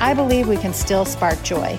I believe we can still spark joy.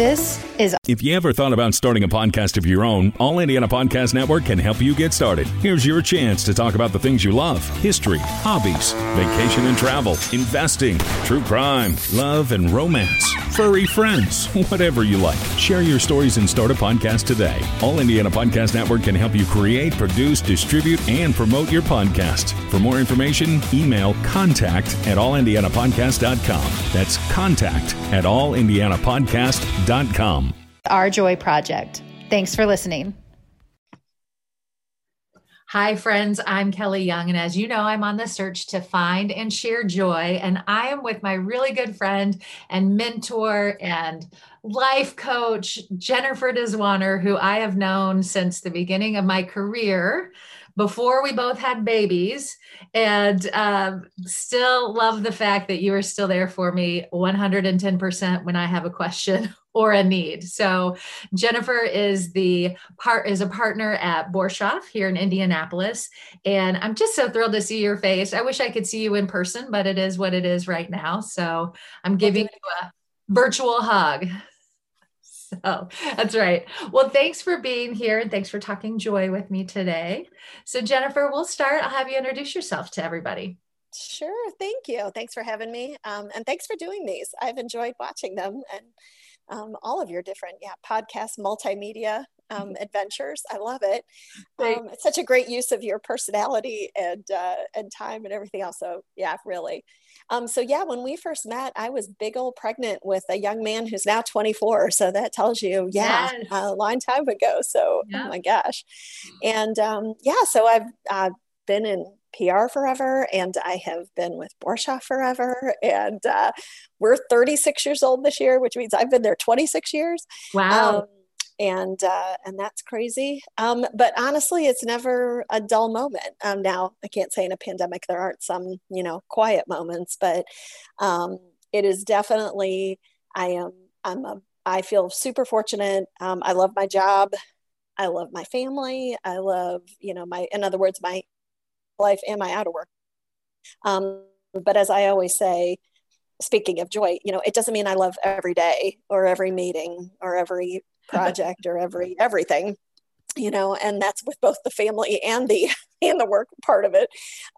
This is. If you ever thought about starting a podcast of your own, All Indiana Podcast Network can help you get started. Here's your chance to talk about the things you love history, hobbies, vacation and travel, investing, true crime, love and romance, furry friends, whatever you like. Share your stories and start a podcast today. All Indiana Podcast Network can help you create, produce, distribute, and promote your podcast. For more information, email contact at allindianapodcast.com. That's contact at allindianapodcast.com. Our Joy Project. Thanks for listening. Hi, friends. I'm Kelly Young. And as you know, I'm on the search to find and share joy. And I am with my really good friend and mentor and life coach, Jennifer Dzwonar, who I have known since the beginning of my career before we both had babies and um, still love the fact that you are still there for me 110% when i have a question or a need so jennifer is the part is a partner at borshoff here in indianapolis and i'm just so thrilled to see your face i wish i could see you in person but it is what it is right now so i'm giving you a virtual hug so that's right. Well, thanks for being here and thanks for talking joy with me today. So, Jennifer, we'll start. I'll have you introduce yourself to everybody. Sure. Thank you. Thanks for having me. Um, and thanks for doing these. I've enjoyed watching them and um, all of your different yeah podcast multimedia um, adventures. I love it. Um, it's such a great use of your personality and uh, and time and everything else. So yeah, really. Um, so yeah, when we first met, I was big old pregnant with a young man who's now 24. So that tells you, yeah, yes. a long time ago. So oh yeah. oh my gosh, and um, yeah, so I've uh, been in PR forever, and I have been with Borshoff forever, and uh, we're 36 years old this year, which means I've been there 26 years. Wow. Um, and uh, and that's crazy. Um, but honestly, it's never a dull moment. Um, now, I can't say in a pandemic there aren't some you know quiet moments, but um, it is definitely. I am. I'm a. I feel super fortunate. Um, I love my job. I love my family. I love you know my. In other words, my life and my out of work. Um, but as I always say, speaking of joy, you know, it doesn't mean I love every day or every meeting or every project or every everything you know and that's with both the family and the and the work part of it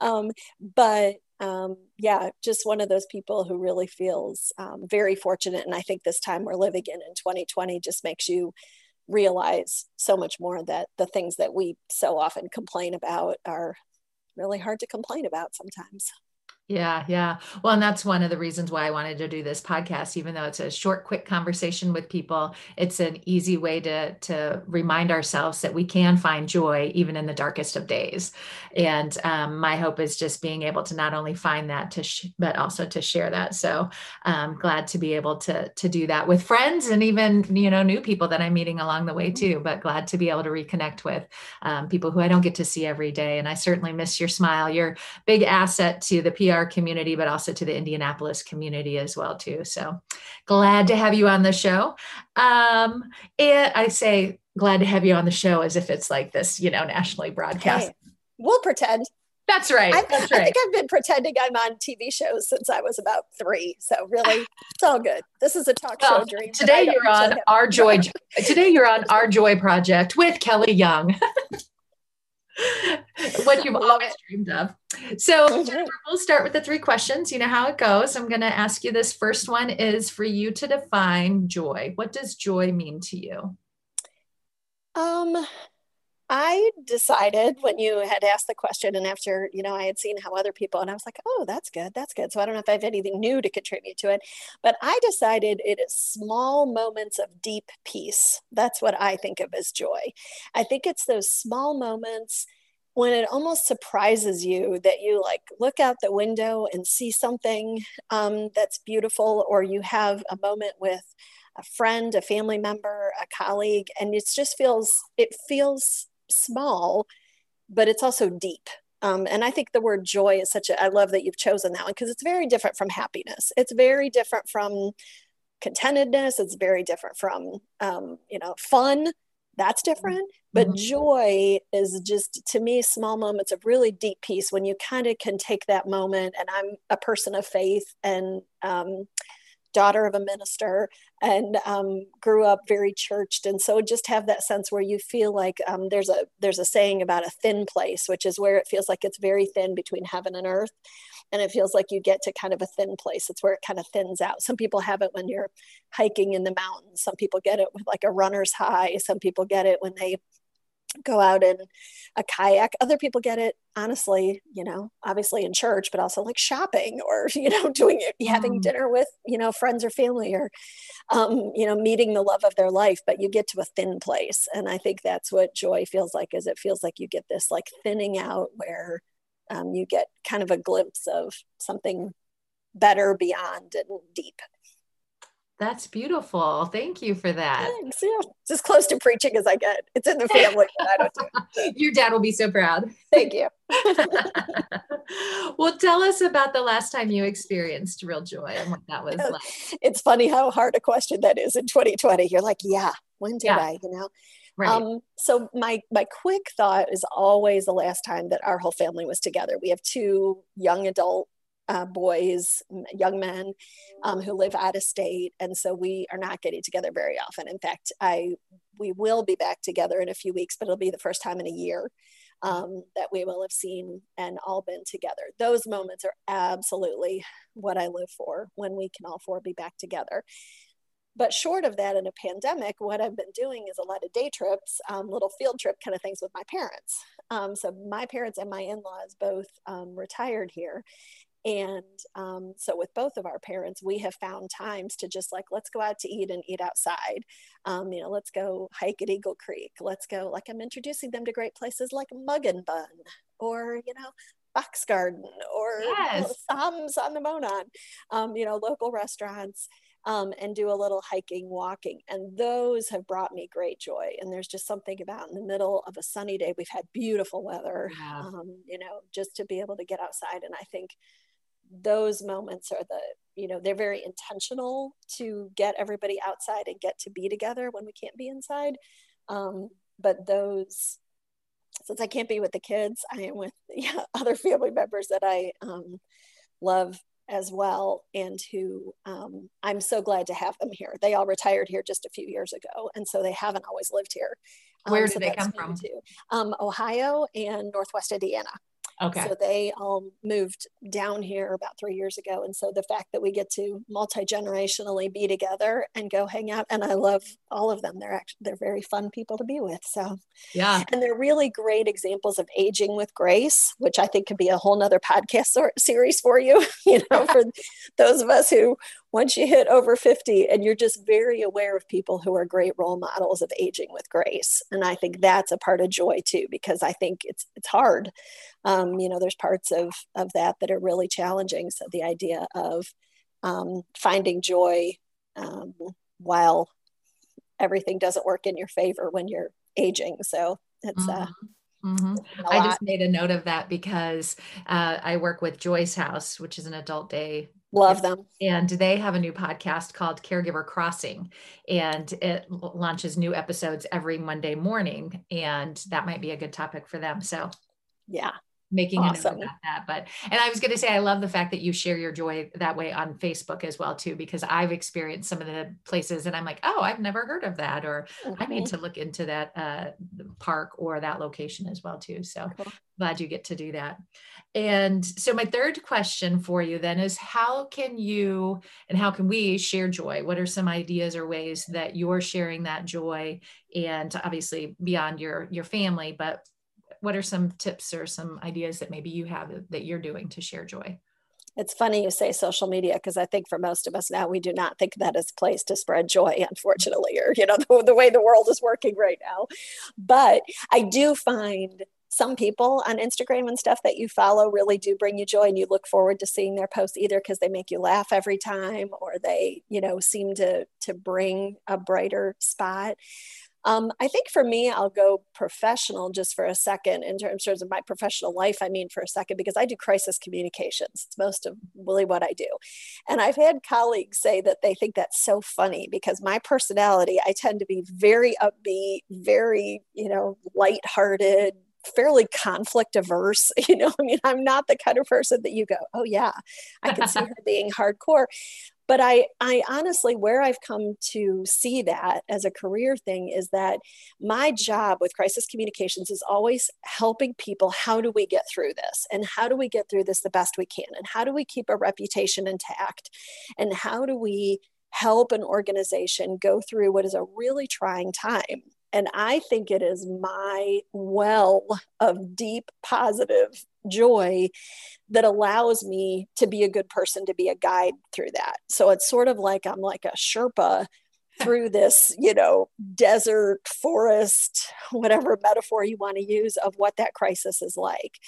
um, but um, yeah just one of those people who really feels um, very fortunate and i think this time we're living in in 2020 just makes you realize so much more that the things that we so often complain about are really hard to complain about sometimes yeah, yeah. Well, and that's one of the reasons why I wanted to do this podcast, even though it's a short, quick conversation with people. It's an easy way to to remind ourselves that we can find joy even in the darkest of days. And um, my hope is just being able to not only find that, to sh- but also to share that. So I'm um, glad to be able to to do that with friends and even you know new people that I'm meeting along the way too. But glad to be able to reconnect with um, people who I don't get to see every day. And I certainly miss your smile. You're big asset to the PR community, but also to the Indianapolis community as well too. So glad to have you on the show. Um, and I say glad to have you on the show as if it's like this, you know, nationally broadcast. Hey, we'll pretend. That's right. I, That's right. I think I've been pretending I'm on TV shows since I was about three. So really, it's all good. This is a talk well, show dream. Today you're on our joy. today you're on our joy project with Kelly Young. what you've always dreamed of. So we'll start with the three questions. You know how it goes. I'm going to ask you this first one is for you to define joy. What does joy mean to you? Um, I decided when you had asked the question, and after you know, I had seen how other people, and I was like, "Oh, that's good, that's good." So I don't know if I have anything new to contribute to it, but I decided it is small moments of deep peace. That's what I think of as joy. I think it's those small moments when it almost surprises you that you like look out the window and see something um, that's beautiful, or you have a moment with a friend, a family member, a colleague, and it just feels it feels small, but it's also deep. Um, and I think the word joy is such a, I love that you've chosen that one because it's very different from happiness. It's very different from contentedness. It's very different from, um, you know, fun. That's different. But mm-hmm. joy is just, to me, small moments of really deep peace when you kind of can take that moment. And I'm a person of faith and, um, daughter of a minister and um, grew up very churched. And so just have that sense where you feel like um, there's a there's a saying about a thin place which is where it feels like it's very thin between heaven and earth. And it feels like you get to kind of a thin place. It's where it kind of thins out. Some people have it when you're hiking in the mountains. Some people get it with like a runner's high. Some people get it when they go out in a kayak. Other people get it, honestly, you know, obviously in church, but also like shopping or, you know, doing it, having mm. dinner with, you know, friends or family or, um, you know, meeting the love of their life. But you get to a thin place. And I think that's what joy feels like is it feels like you get this like thinning out where um, you get kind of a glimpse of something better beyond and deep. That's beautiful. Thank you for that. Thanks. Yeah. It's as close to preaching as I get. It's in the family. I don't do Your dad will be so proud. Thank you. well, tell us about the last time you experienced real joy and what that was like. It's funny how hard a question that is in 2020. You're like, yeah, when did yeah. I, you know? Right. Um, so my my quick thought is always the last time that our whole family was together. We have two young adult uh, boys, young men um, who live out of state, and so we are not getting together very often. In fact, I we will be back together in a few weeks, but it'll be the first time in a year um, that we will have seen and all been together. Those moments are absolutely what I live for when we can all four be back together. But short of that, in a pandemic, what I've been doing is a lot of day trips, um, little field trip kind of things with my parents. Um, so my parents and my in-laws both um, retired here and um, so with both of our parents we have found times to just like let's go out to eat and eat outside um, you know let's go hike at eagle creek let's go like i'm introducing them to great places like mug and bun or you know box garden or yes. you know, Sam's on the Monon, um, you know, local restaurants, um, and do a little hiking, walking. And those have brought me great joy. And there's just something about in the middle of a sunny day, we've had beautiful weather, yeah. um, you know, just to be able to get outside. And I think those moments are the you know they're very intentional to get everybody outside and get to be together when we can't be inside. Um, but those since i can't be with the kids i am with yeah, other family members that i um, love as well and who um, i'm so glad to have them here. They all retired here just a few years ago and so they haven't always lived here. Where um, do so they come from? too. Um, ohio and northwest indiana Okay. So they all moved down here about three years ago. And so the fact that we get to multi generationally be together and go hang out, and I love all of them. They're actually they're very fun people to be with. So yeah, and they're really great examples of aging with grace, which I think could be a whole nother podcast series for you. You know, for those of us who once you hit over 50 and you're just very aware of people who are great role models of aging with grace and i think that's a part of joy too because i think it's it's hard um, you know there's parts of of that that are really challenging so the idea of um, finding joy um, while everything doesn't work in your favor when you're aging so it's uh, mm-hmm. Mm-hmm. I just made a note of that because uh, I work with Joy's House, which is an adult day Love them. And they have a new podcast called Caregiver Crossing, and it launches new episodes every Monday morning. And that might be a good topic for them. So, yeah, making awesome. a note about that. But and I was going to say, I love the fact that you share your joy that way on Facebook as well too, because I've experienced some of the places, and I'm like, oh, I've never heard of that, or mm-hmm. I need mm-hmm. to look into that uh, park or that location as well too. So cool. glad you get to do that. And so, my third question for you then is how can you and how can we share joy? What are some ideas or ways that you're sharing that joy? And obviously, beyond your, your family, but what are some tips or some ideas that maybe you have that you're doing to share joy? It's funny you say social media because I think for most of us now, we do not think that is a place to spread joy, unfortunately, or, you know, the, the way the world is working right now. But I do find some people on Instagram and stuff that you follow really do bring you joy and you look forward to seeing their posts either because they make you laugh every time or they, you know, seem to to bring a brighter spot. Um, I think for me, I'll go professional just for a second in terms of my professional life. I mean, for a second, because I do crisis communications. It's most of really what I do. And I've had colleagues say that they think that's so funny because my personality, I tend to be very upbeat, very, you know, lighthearted, fairly conflict averse. You know, I mean, I'm not the kind of person that you go, oh, yeah, I can see her being hardcore but I, I honestly, where I've come to see that as a career thing is that my job with crisis communications is always helping people. How do we get through this? And how do we get through this the best we can? And how do we keep a reputation intact? And how do we help an organization go through what is a really trying time? And I think it is my well of deep positive joy that allows me to be a good person, to be a guide through that. So it's sort of like I'm like a Sherpa through this, you know, desert, forest, whatever metaphor you want to use of what that crisis is like.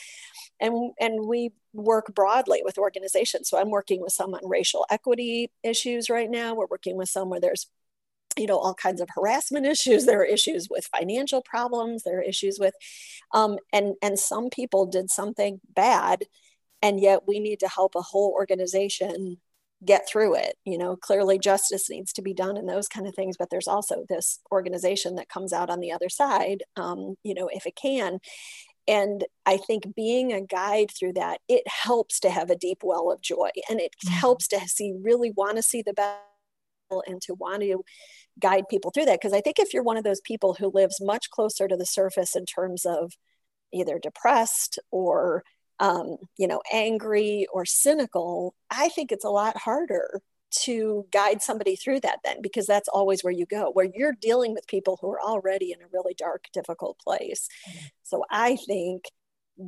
And, and we work broadly with organizations. So I'm working with some on racial equity issues right now. We're working with some where there's you know all kinds of harassment issues. There are issues with financial problems. There are issues with um, and and some people did something bad and yet we need to help a whole organization get through it. You know clearly justice needs to be done and those kind of things but there's also this organization that comes out on the other side um, you know if it can. And i think being a guide through that it helps to have a deep well of joy and it mm-hmm. helps to see really want to see the best and to want to guide people through that. Because I think if you're one of those people who lives much closer to the surface in terms of either depressed or um, you know angry or cynical, I think it's a lot harder to guide somebody through that then because that's always where you go where you're dealing with people who are already in a really dark difficult place mm-hmm. so i think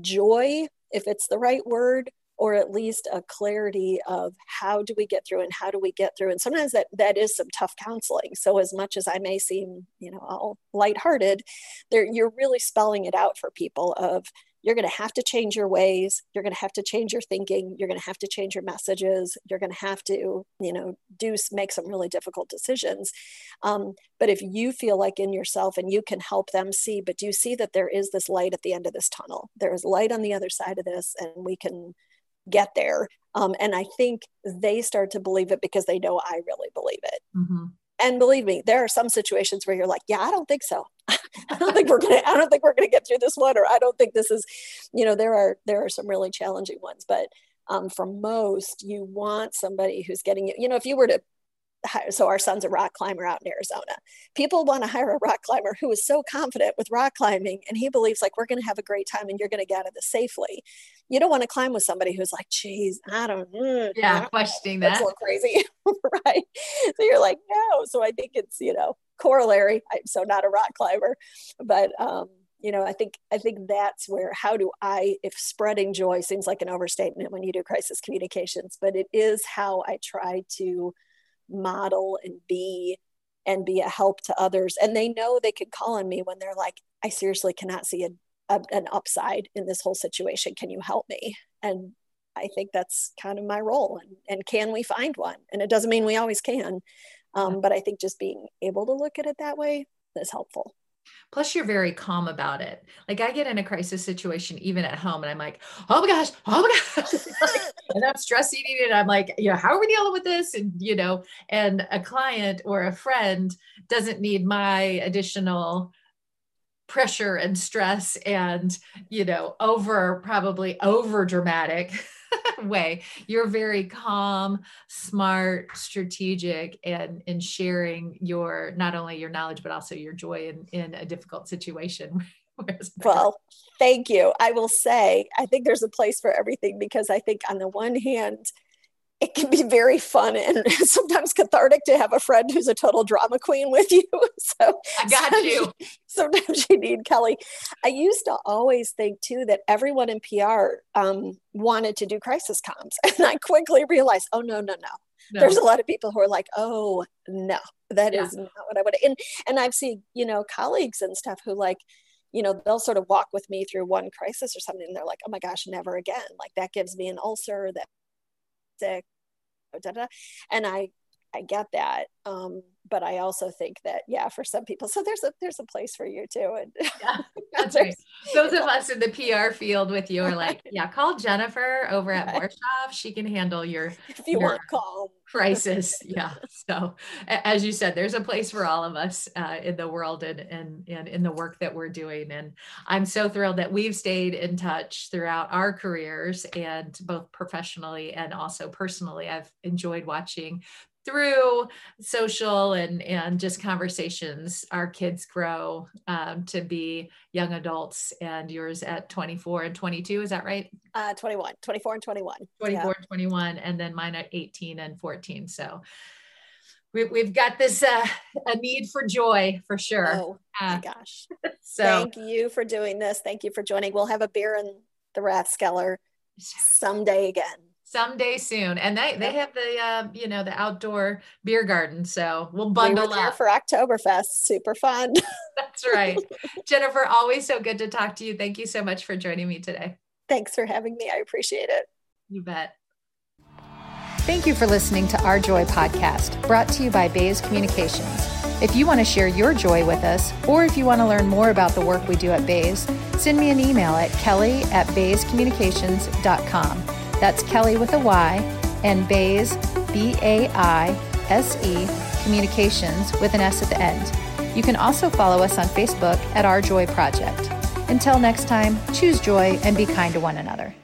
joy if it's the right word or at least a clarity of how do we get through and how do we get through. And sometimes that that is some tough counseling. So as much as i may seem you know all lighthearted there you're really spelling it out for people of you're going to have to change your ways. You're going to have to change your thinking. You're going to have to change your messages. You're going to have to you know do make some really difficult decisions. Um, but if you feel like in yourself and you can help them see but do you see that there is this light at the end of this tunnel? There is light on the other side of this and we can get there. Um, and I think they start to believe it because they know I really believe it. Mm-hmm. And believe me, there are some situations where you're like, yeah, I don't think so. I don't think we're gonna. I don't think we're gonna get through this one, or I don't think this is. You know, there are there are some really challenging ones, but um, for most, you want somebody who's getting you. You know, if you were to so our son's a rock climber out in Arizona. People want to hire a rock climber who is so confident with rock climbing and he believes like we're going to have a great time and you're going to get out of this safely. You don't want to climb with somebody who's like, geez, I don't, mm, yeah, questioning that. That's crazy, right? So you're like, no. So I think it's you know corollary. I'm so not a rock climber, but um, you know, I think I think that's where how do I if spreading joy seems like an overstatement when you do crisis communications, but it is how I try to model and be and be a help to others. And they know they can call on me when they're like i seriously cannot see a, a, an upside in this whole situation. Can you help me? And i think that's kind of my role. And, and can we find one? And it doesn't mean we always can. Um, but i think just being able to look at it that way is helpful Plus, you're very calm about it. Like I get in a crisis situation even at home, and I'm like, "Oh my gosh, oh my gosh," and I'm stress eating, and I'm like, "You know, how are we dealing with this?" And you know, and a client or a friend doesn't need my additional pressure and stress and you know over probably over dramatic way. You're very calm, smart, strategic, and in sharing your not only your knowledge but also your joy in in a difficult situation. well, thank you. I will say I think there's a place for everything because I think on the one hand it can be very fun and sometimes cathartic to have a friend who's a total drama queen with you. So I got you. Sometimes you need Kelly. I used to always think too that everyone in PR um, wanted to do crisis comms, and I quickly realized, oh no, no, no. No. There's a lot of people who are like, oh no, that yeah. is not what I would. And and I've seen you know colleagues and stuff who like you know, they'll sort of walk with me through one crisis or something. And they're like, oh my gosh, never again. Like that gives me an ulcer that sick. And I, I get that. Um, but I also think that yeah, for some people, so there's a there's a place for you too. And yeah, that's right. Those of us in the PR field with you are like, yeah, call Jennifer over at right. She can handle your if you your want calm crisis. yeah. So as you said, there's a place for all of us uh, in the world and, and and in the work that we're doing. And I'm so thrilled that we've stayed in touch throughout our careers and both professionally and also personally. I've enjoyed watching through social and and just conversations our kids grow um, to be young adults and yours at 24 and 22 is that right? Uh 21 24 and 21 24 yeah. and 21 and then mine at 18 and 14 so we, have got this uh, a need for joy for sure. Oh uh, my gosh. so thank you for doing this. Thank you for joining. We'll have a beer in the rathskeller someday again someday soon. And they they have the uh, you know the outdoor beer garden, so we'll bundle we up for Oktoberfest. Super fun. That's right, Jennifer. Always so good to talk to you. Thank you so much for joining me today. Thanks for having me. I appreciate it. You bet. Thank you for listening to Our Joy podcast, brought to you by Baise Communications. If you want to share your joy with us, or if you want to learn more about the work we do at Baise, send me an email at kelly at baisecommunications.com. That's Kelly with a Y and Baise, B A I S E, Communications with an S at the end. You can also follow us on Facebook at Our Joy Project. Until next time, choose joy and be kind to one another.